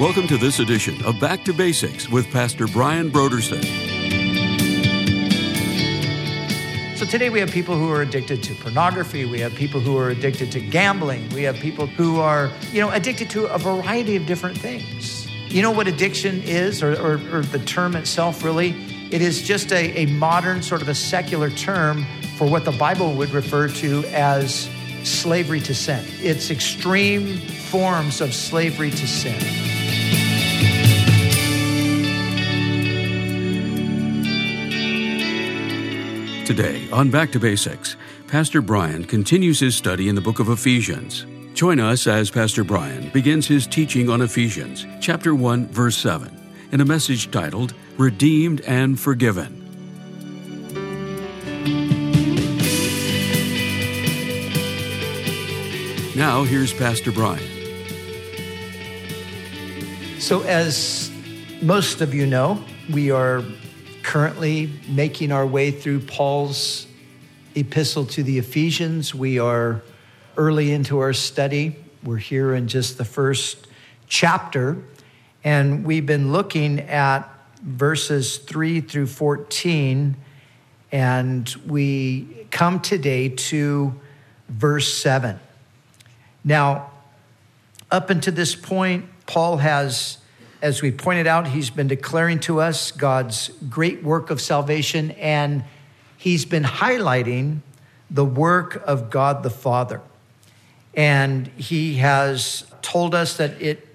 Welcome to this edition of Back to Basics with Pastor Brian Brodersen. So today we have people who are addicted to pornography. We have people who are addicted to gambling. We have people who are, you know, addicted to a variety of different things. You know what addiction is, or, or, or the term itself really? It is just a, a modern, sort of a secular term for what the Bible would refer to as slavery to sin. It's extreme forms of slavery to sin. Today, on Back to Basics, Pastor Brian continues his study in the book of Ephesians. Join us as Pastor Brian begins his teaching on Ephesians, chapter 1, verse 7, in a message titled Redeemed and Forgiven. Now, here's Pastor Brian. So, as most of you know, we are currently making our way through Paul's epistle to the Ephesians. We are early into our study. We're here in just the first chapter, and we've been looking at verses 3 through 14, and we come today to verse 7. Now, up until this point, Paul has as we pointed out, he's been declaring to us God's great work of salvation, and he's been highlighting the work of God the Father. And he has told us that it,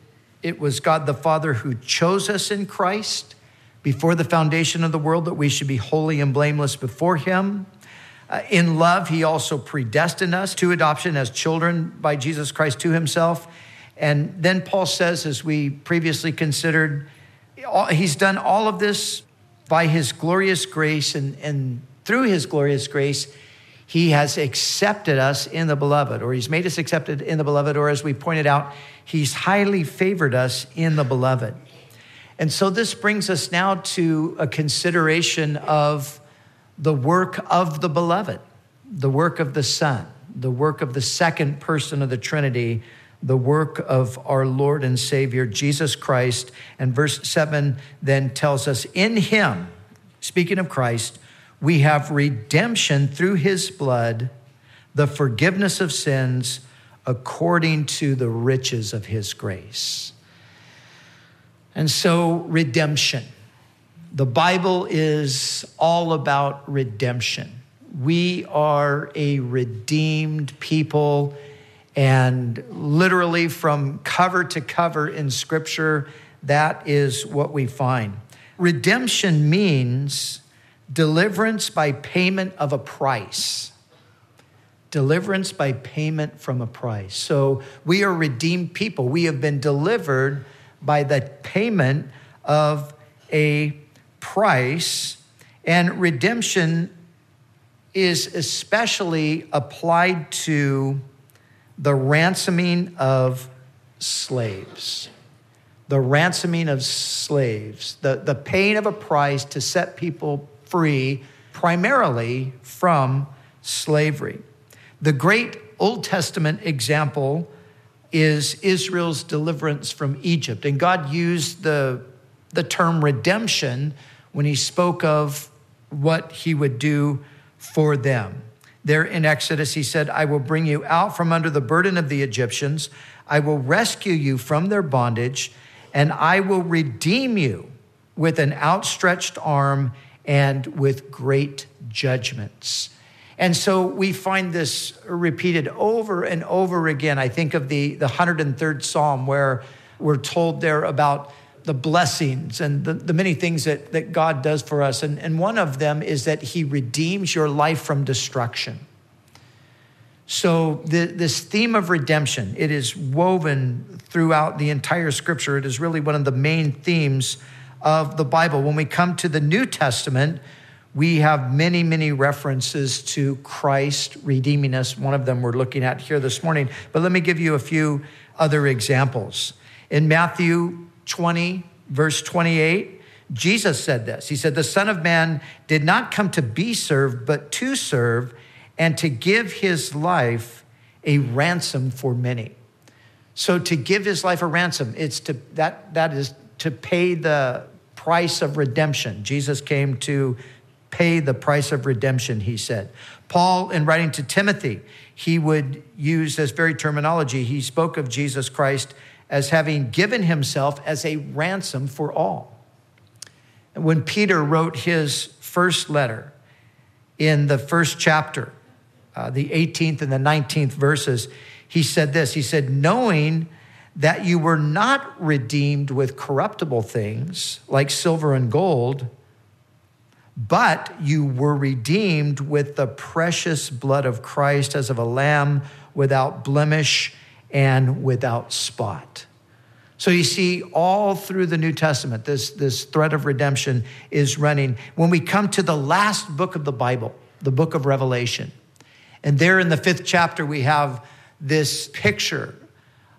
it was God the Father who chose us in Christ before the foundation of the world, that we should be holy and blameless before him. Uh, in love, he also predestined us to adoption as children by Jesus Christ to himself and then Paul says, as we previously considered, he's done all of this by his glorious grace, and, and through his glorious grace, he has accepted us in the beloved, or he's made us accepted in the beloved, or as we pointed out, he's highly favored us in the beloved. And so this brings us now to a consideration of the work of the beloved, the work of the Son, the work of the second person of the Trinity the work of our Lord and Savior, Jesus Christ. And verse 7 then tells us, In him, speaking of Christ, we have redemption through his blood, the forgiveness of sins according to the riches of his grace. And so, redemption. The Bible is all about redemption. We are a redeemed people and literally, from cover to cover in Scripture, that is what we find. Redemption means deliverance by payment of a price. Deliverance by payment from a price. So we are redeemed people. We have been delivered by the payment of a price. And redemption is especially applied to the ransoming of slaves. The ransoming of slaves, the, the paying of a price to set people free, primarily from slavery. The great Old Testament example is Israel's deliverance from Egypt. And God used the, the term redemption when he spoke of what he would do for them. There in Exodus, he said, I will bring you out from under the burden of the Egyptians. I will rescue you from their bondage, and I will redeem you with an outstretched arm and with great judgments. And so we find this repeated over and over again. I think of the, the 103rd Psalm, where we're told there about the blessings and the, the many things that, that God does for us. And, and one of them is that He redeems your life from destruction. So, the, this theme of redemption, it is woven throughout the entire scripture. It is really one of the main themes of the Bible. When we come to the New Testament, we have many, many references to Christ redeeming us. One of them we're looking at here this morning. But let me give you a few other examples. In Matthew 20, verse 28, Jesus said this He said, The Son of Man did not come to be served, but to serve and to give his life a ransom for many. So to give his life a ransom, it's to that that is to pay the price of redemption. Jesus came to pay the price of redemption, he said. Paul, in writing to Timothy, he would use this very terminology. He spoke of Jesus Christ as having given himself as a ransom for all. And when Peter wrote his first letter in the first chapter, uh, the 18th and the 19th verses, he said this He said, Knowing that you were not redeemed with corruptible things like silver and gold but you were redeemed with the precious blood of Christ as of a lamb without blemish and without spot. So you see, all through the New Testament, this, this thread of redemption is running. When we come to the last book of the Bible, the book of Revelation, and there in the fifth chapter, we have this picture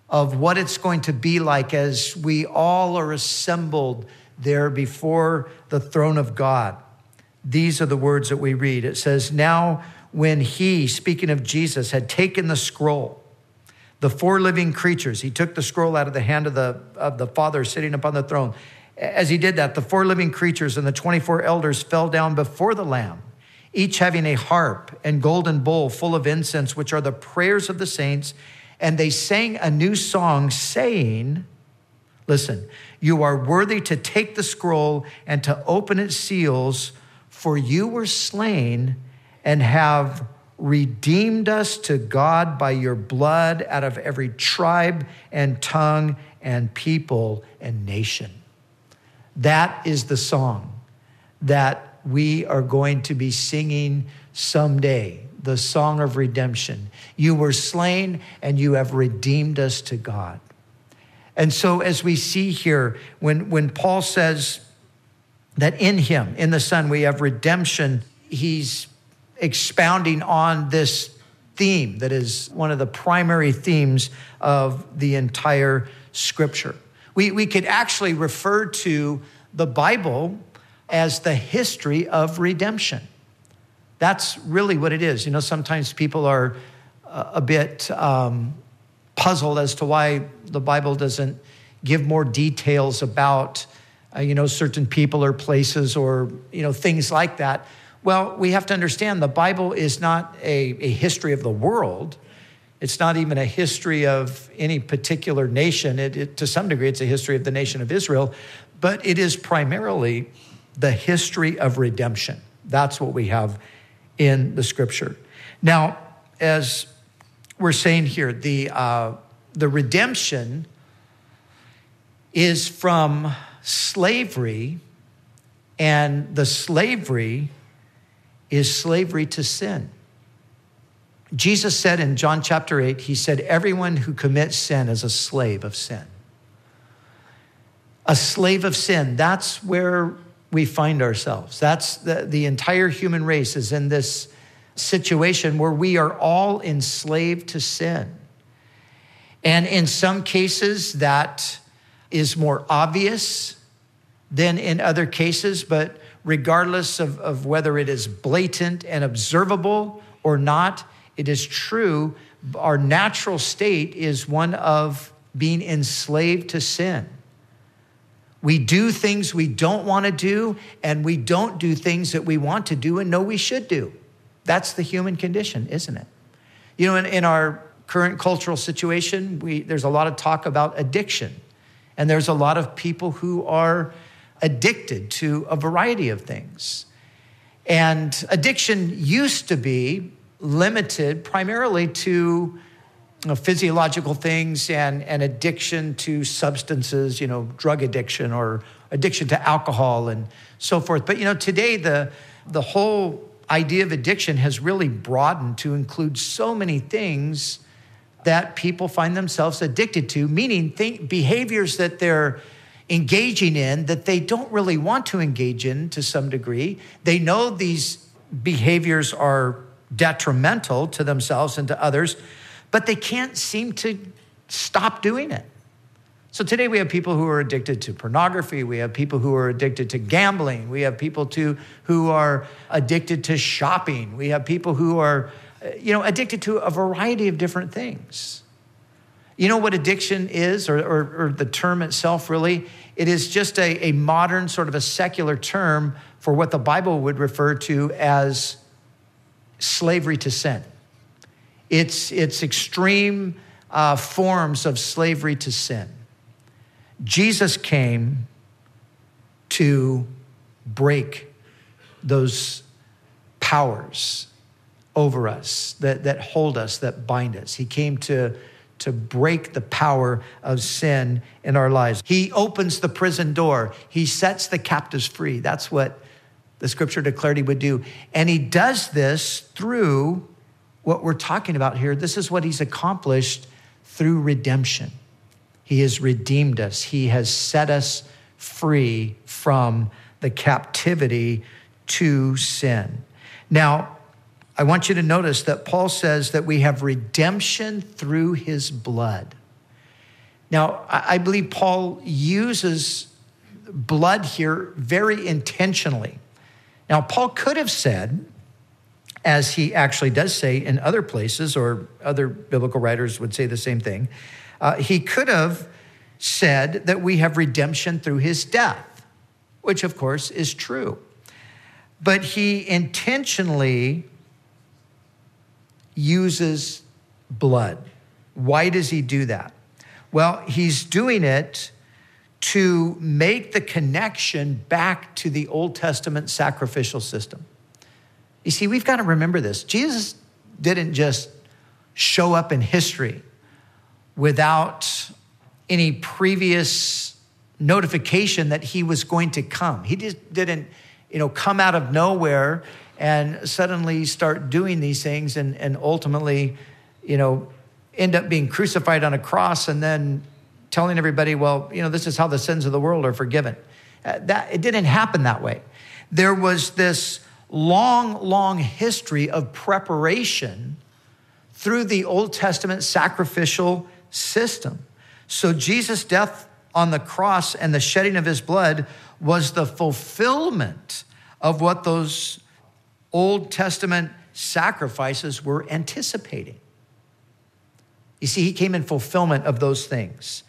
of what it's going to be like as we all are assembled there before the throne of God. These are the words that we read. It says, Now, when he, speaking of Jesus, had taken the scroll, the four living creatures, he took the scroll out of the hand of the, of the Father sitting upon the throne. As he did that, the four living creatures and the 24 elders fell down before the Lamb, each having a harp and golden bowl full of incense, which are the prayers of the saints. And they sang a new song, saying, Listen, you are worthy to take the scroll and to open its seals for you were slain and have redeemed us to God by your blood out of every tribe and tongue and people and nation. That is the song that we are going to be singing someday the song of redemption. You were slain and you have redeemed us to God. And so, as we see here, when, when Paul says, that in him, in the Son, we have redemption. He's expounding on this theme that is one of the primary themes of the entire scripture. We, we could actually refer to the Bible as the history of redemption. That's really what it is. You know, sometimes people are a bit um, puzzled as to why the Bible doesn't give more details about uh, you know, certain people or places or, you know, things like that. Well, we have to understand the Bible is not a, a history of the world. It's not even a history of any particular nation. It, it, to some degree, it's a history of the nation of Israel, but it is primarily the history of redemption. That's what we have in the scripture. Now, as we're saying here, the, uh, the redemption is from slavery, and the slavery is slavery to sin. Jesus said in John chapter 8, He said, Everyone who commits sin is a slave of sin. A slave of sin, that's where we find ourselves. That's the, the entire human race is in this situation where we are all enslaved to sin. And in some cases, that is more obvious than in other cases, but regardless of, of whether it is blatant and observable or not, it is true. Our natural state is one of being enslaved to sin. We do things we don't want to do, and we don't do things that we want to do and know we should do. That's the human condition, isn't it? You know, in, in our current cultural situation, we, there's a lot of talk about addiction. And there's a lot of people who are addicted to a variety of things. And addiction used to be limited primarily to you know, physiological things and, and addiction to substances, you know, drug addiction or addiction to alcohol and so forth. But, you know, today the, the whole idea of addiction has really broadened to include so many things that people find themselves addicted to, meaning think, behaviors that they're engaging in that they don't really want to engage in to some degree. They know these behaviors are detrimental to themselves and to others, but they can't seem to stop doing it. So today we have people who are addicted to pornography. We have people who are addicted to gambling. We have people to, who are addicted to shopping. We have people who are uh, you know, addicted to a variety of different things. You know what addiction is, or, or, or the term itself really? It is just a, a modern, sort of a secular term for what the Bible would refer to as slavery to sin. It's, it's extreme uh, forms of slavery to sin. Jesus came to break those powers over us that, that hold us, that bind us. He came to, to break the power of sin in our lives. He opens the prison door, He sets the captives free. That's what the scripture declared He would do. And He does this through what we're talking about here. This is what He's accomplished through redemption. He has redeemed us, He has set us free from the captivity to sin. Now, I want you to notice that Paul says that we have redemption through his blood. Now, I believe Paul uses blood here very intentionally. Now, Paul could have said, as he actually does say in other places, or other biblical writers would say the same thing, uh, he could have said that we have redemption through his death, which of course is true. But he intentionally uses blood. Why does he do that? Well, he's doing it to make the connection back to the Old Testament sacrificial system. You see, we've got to remember this. Jesus didn't just show up in history without any previous notification that he was going to come. He just didn't, you know, come out of nowhere and suddenly start doing these things and, and ultimately, you know, end up being crucified on a cross and then telling everybody, well, you know, this is how the sins of the world are forgiven. Uh, that, it didn't happen that way. There was this long, long history of preparation through the Old Testament sacrificial system. So Jesus' death on the cross and the shedding of his blood was the fulfillment of what those Old Testament sacrifices were anticipating. You see, he came in fulfillment of those things.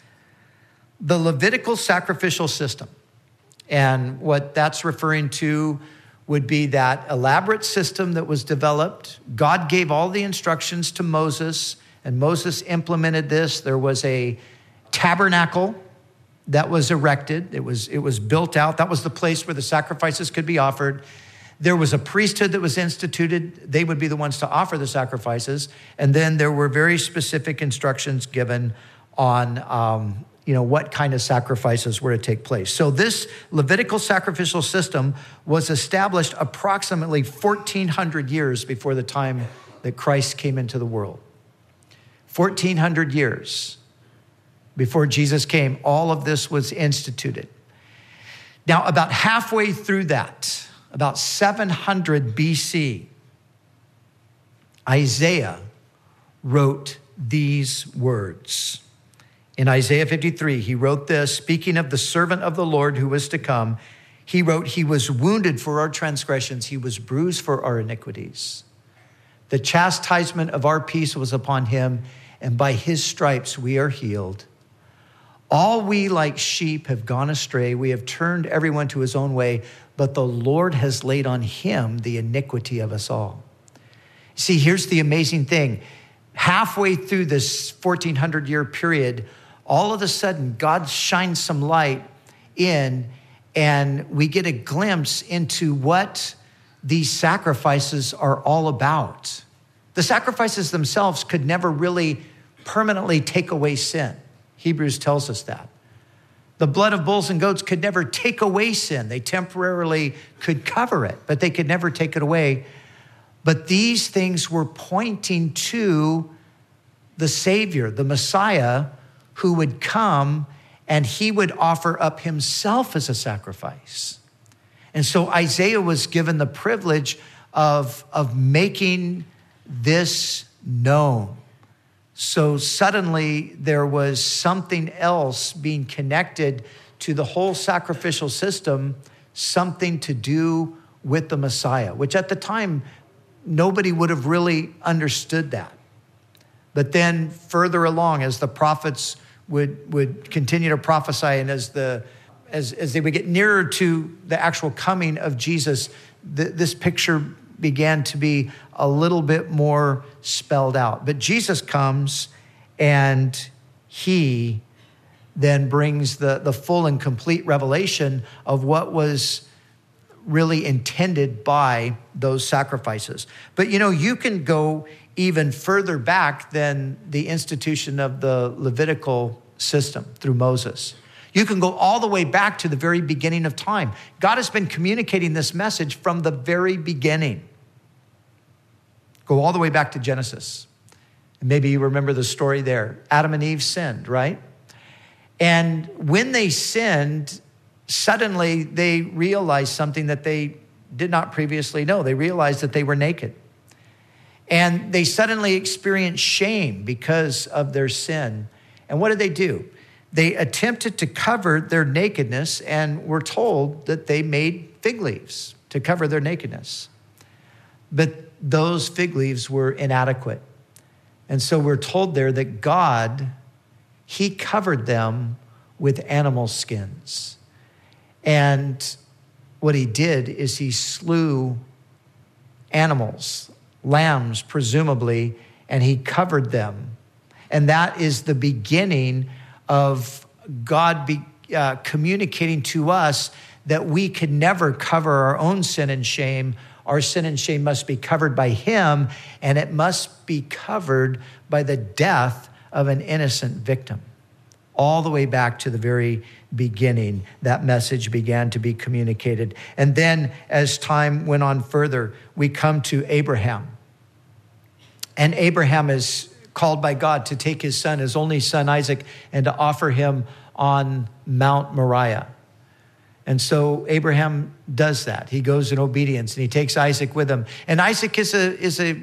The Levitical sacrificial system, and what that's referring to would be that elaborate system that was developed. God gave all the instructions to Moses, and Moses implemented this. There was a tabernacle that was erected, it was, it was built out. That was the place where the sacrifices could be offered. There was a priesthood that was instituted. They would be the ones to offer the sacrifices. And then there were very specific instructions given on um, you know, what kind of sacrifices were to take place. So this Levitical sacrificial system was established approximately 1400 years before the time that Christ came into the world. 1400 years before Jesus came, all of this was instituted. Now, about halfway through that, about 700 BC, Isaiah wrote these words. In Isaiah 53, he wrote this, speaking of the servant of the Lord who was to come. He wrote, He was wounded for our transgressions, He was bruised for our iniquities. The chastisement of our peace was upon Him, and by His stripes we are healed. All we like sheep have gone astray. We have turned everyone to his own way but the Lord has laid on him the iniquity of us all. See, here's the amazing thing. Halfway through this 1400 year period, all of a sudden, God shines some light in, and we get a glimpse into what these sacrifices are all about. The sacrifices themselves could never really permanently take away sin. Hebrews tells us that. The blood of bulls and goats could never take away sin. They temporarily could cover it, but they could never take it away. But these things were pointing to the Savior, the Messiah, who would come and he would offer up himself as a sacrifice. And so Isaiah was given the privilege of, of making this known. So suddenly there was something else being connected to the whole sacrificial system, something to do with the Messiah, which at the time nobody would have really understood that. But then further along, as the prophets would, would continue to prophesy and as, the, as, as they would get nearer to the actual coming of Jesus, th- this picture began to be a little bit more spelled out. But Jesus comes and he then brings the, the full and complete revelation of what was really intended by those sacrifices. But you know, you can go even further back than the institution of the Levitical system through Moses. You can go all the way back to the very beginning of time. God has been communicating this message from the very beginning. Go all the way back to Genesis. And maybe you remember the story there. Adam and Eve sinned, right? And when they sinned, suddenly they realized something that they did not previously know. They realized that they were naked. And they suddenly experienced shame because of their sin. And what did they do? They attempted to cover their nakedness and were told that they made fig leaves to cover their nakedness. But those fig leaves were inadequate. And so we're told there that God, He covered them with animal skins. And what He did is He slew animals, lambs, presumably, and He covered them. And that is the beginning of God be, uh, communicating to us that we could never cover our own sin and shame our sin and shame must be covered by him, and it must be covered by the death of an innocent victim. All the way back to the very beginning, that message began to be communicated. And then, as time went on further, we come to Abraham. And Abraham is called by God to take his son, his only son Isaac, and to offer him on Mount Moriah. And so Abraham does that. He goes in obedience and he takes Isaac with him. And Isaac is a, is a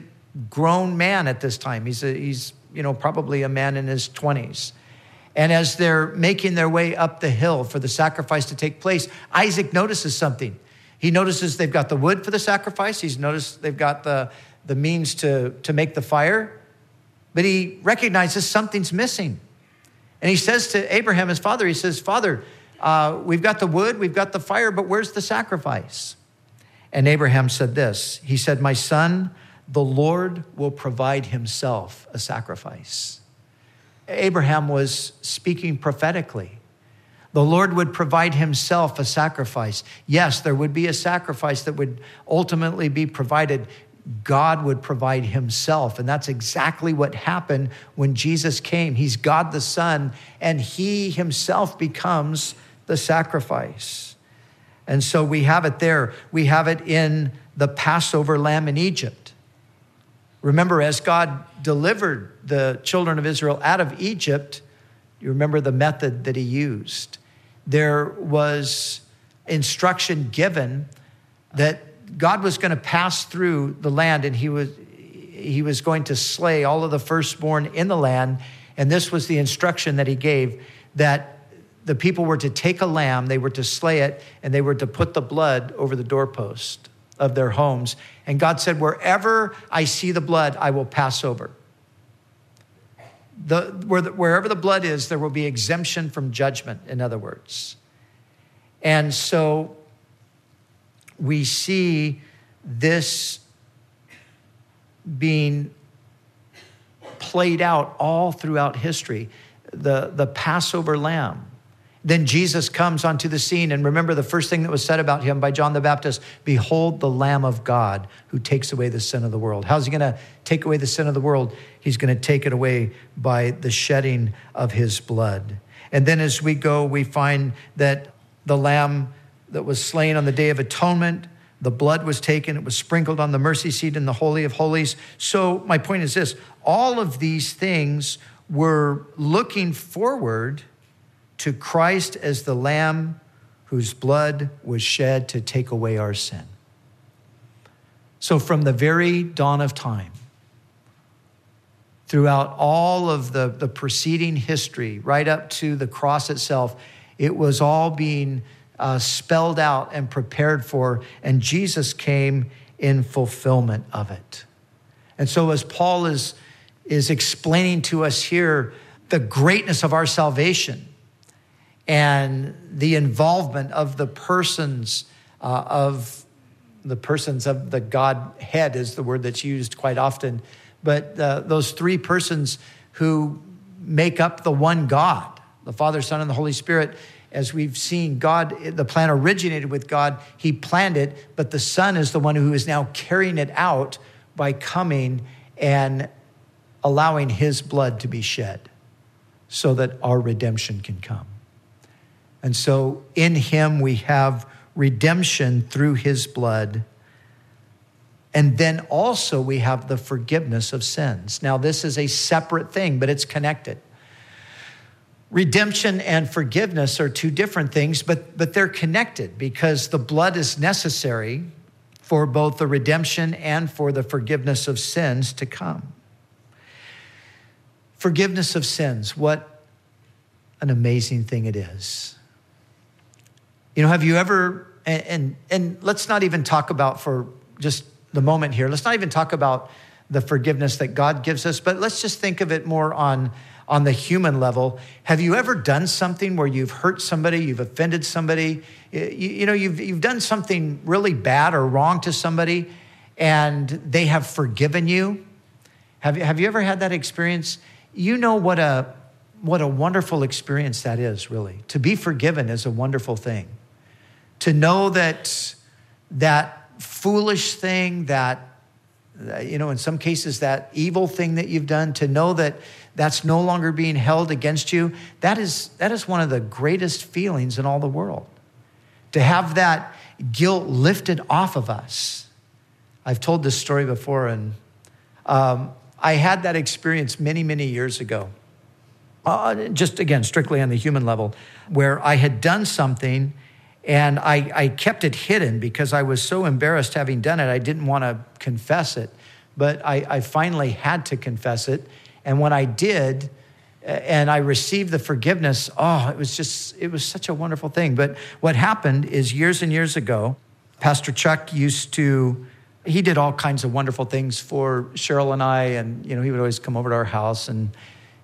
grown man at this time. He's, a, he's you know, probably a man in his 20s. And as they're making their way up the hill for the sacrifice to take place, Isaac notices something. He notices they've got the wood for the sacrifice, he's noticed they've got the, the means to, to make the fire, but he recognizes something's missing. And he says to Abraham, his father, he says, Father, uh, we've got the wood, we've got the fire, but where's the sacrifice? And Abraham said this He said, My son, the Lord will provide himself a sacrifice. Abraham was speaking prophetically. The Lord would provide himself a sacrifice. Yes, there would be a sacrifice that would ultimately be provided. God would provide himself. And that's exactly what happened when Jesus came. He's God the Son, and he himself becomes the sacrifice. And so we have it there. We have it in the Passover lamb in Egypt. Remember, as God delivered the children of Israel out of Egypt, you remember the method that he used. There was instruction given that God was going to pass through the land and he was, he was going to slay all of the firstborn in the land. And this was the instruction that he gave that the people were to take a lamb, they were to slay it, and they were to put the blood over the doorpost of their homes. And God said, Wherever I see the blood, I will pass over. The, where the, wherever the blood is, there will be exemption from judgment, in other words. And so we see this being played out all throughout history. The, the Passover lamb then Jesus comes onto the scene. And remember the first thing that was said about him by John the Baptist Behold, the Lamb of God who takes away the sin of the world. How's he going to take away the sin of the world? He's going to take it away by the shedding of his blood. And then as we go, we find that the lamb that was slain on the day of atonement, the blood was taken, it was sprinkled on the mercy seat in the Holy of Holies. So, my point is this all of these things were looking forward to Christ as the Lamb whose blood was shed to take away our sin. So, from the very dawn of time, throughout all of the, the preceding history, right up to the cross itself, it was all being uh, spelled out and prepared for, and Jesus came in fulfillment of it. And so, as Paul is is explaining to us here the greatness of our salvation and the involvement of the persons uh, of the persons of the Godhead is the word that's used quite often, but uh, those three persons who make up the one God, the Father, Son, and the Holy Spirit. As we've seen, God, the plan originated with God. He planned it, but the Son is the one who is now carrying it out by coming and allowing His blood to be shed so that our redemption can come. And so in Him we have redemption through his blood. And then also we have the forgiveness of sins. Now, this is a separate thing, but it's connected. Redemption and forgiveness are two different things, but, but they're connected because the blood is necessary for both the redemption and for the forgiveness of sins to come. Forgiveness of sins, what an amazing thing it is. You know, have you ever, and, and, and let's not even talk about for just the moment here, let's not even talk about the forgiveness that God gives us, but let's just think of it more on, on the human level. Have you ever done something where you've hurt somebody, you've offended somebody, you, you know, you've, you've done something really bad or wrong to somebody and they have forgiven you? Have, have you ever had that experience? You know what a, what a wonderful experience that is, really. To be forgiven is a wonderful thing to know that that foolish thing, that, uh, you know, in some cases, that evil thing that you've done, to know that that's no longer being held against you, that is, that is one of the greatest feelings in all the world. To have that guilt lifted off of us. I've told this story before, and um, I had that experience many, many years ago. Uh, just again, strictly on the human level, where I had done something and I, I kept it hidden because I was so embarrassed having done it. I didn't want to confess it. But I, I finally had to confess it. And when I did, and I received the forgiveness, oh, it was just, it was such a wonderful thing. But what happened is years and years ago, Pastor Chuck used to, he did all kinds of wonderful things for Cheryl and I. And, you know, he would always come over to our house and,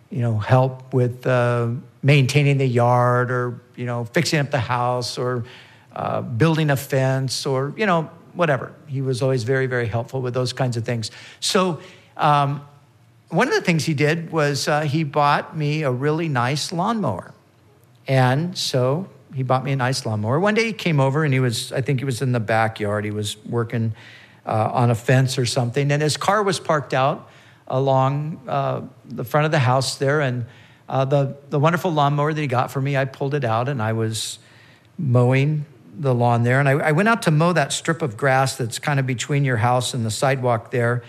you know, help with uh, maintaining the yard or, you know, fixing up the house or uh, building a fence or, you know, whatever. He was always very, very helpful with those kinds of things. So, um, one of the things he did was uh, he bought me a really nice lawnmower. And so he bought me a nice lawnmower. One day he came over and he was, I think he was in the backyard. He was working uh, on a fence or something. And his car was parked out along uh, the front of the house there. And uh, the, the wonderful lawnmower that he got for me, I pulled it out and I was mowing the lawn there. And I, I went out to mow that strip of grass that's kind of between your house and the sidewalk there.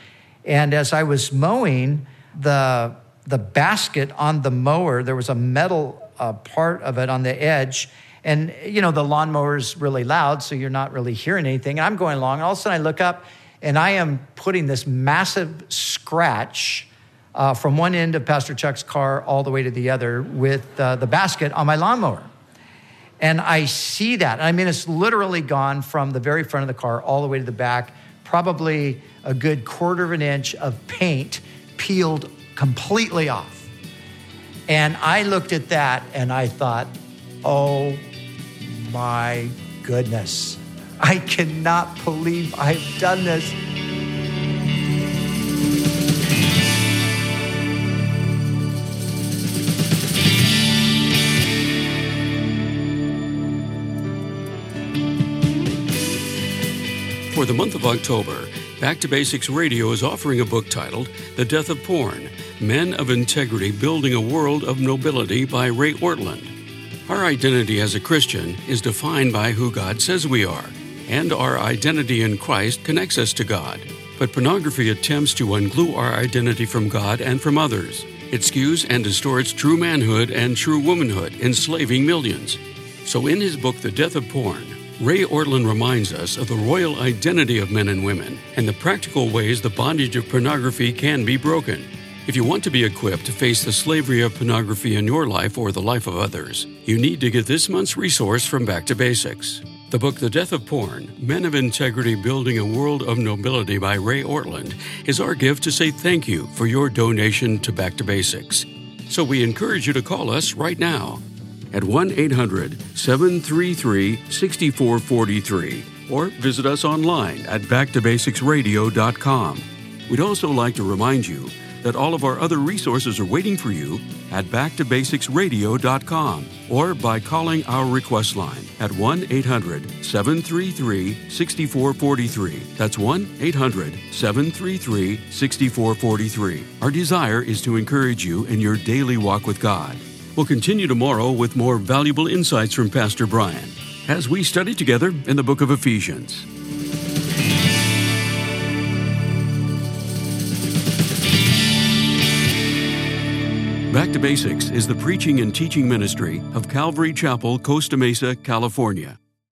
And as I was mowing, the, the basket on the mower, there was a metal uh, part of it on the edge. And, you know, the lawnmower is really loud, so you're not really hearing anything. And I'm going along, and all of a sudden I look up, and I am putting this massive scratch uh, from one end of Pastor Chuck's car all the way to the other with uh, the basket on my lawnmower. And I see that. I mean, it's literally gone from the very front of the car all the way to the back, probably a good quarter of an inch of paint peeled completely off. And I looked at that and I thought, oh my goodness, I cannot believe I've done this. For the month of October, Back to Basics Radio is offering a book titled The Death of Porn Men of Integrity Building a World of Nobility by Ray Ortlund. Our identity as a Christian is defined by who God says we are, and our identity in Christ connects us to God. But pornography attempts to unglue our identity from God and from others. It skews and distorts true manhood and true womanhood, enslaving millions. So, in his book, The Death of Porn, Ray Ortlund reminds us of the royal identity of men and women and the practical ways the bondage of pornography can be broken. If you want to be equipped to face the slavery of pornography in your life or the life of others, you need to get this month's resource from Back to Basics. The book The Death of Porn Men of Integrity Building a World of Nobility by Ray Ortlund is our gift to say thank you for your donation to Back to Basics. So we encourage you to call us right now at 1 800 733 6443 or visit us online at backtobasicsradio.com. We'd also like to remind you that all of our other resources are waiting for you at backtobasicsradio.com or by calling our request line at 1 800 733 6443. That's 1 800 733 6443. Our desire is to encourage you in your daily walk with God. We'll continue tomorrow with more valuable insights from Pastor Brian as we study together in the book of Ephesians. Back to Basics is the preaching and teaching ministry of Calvary Chapel, Costa Mesa, California.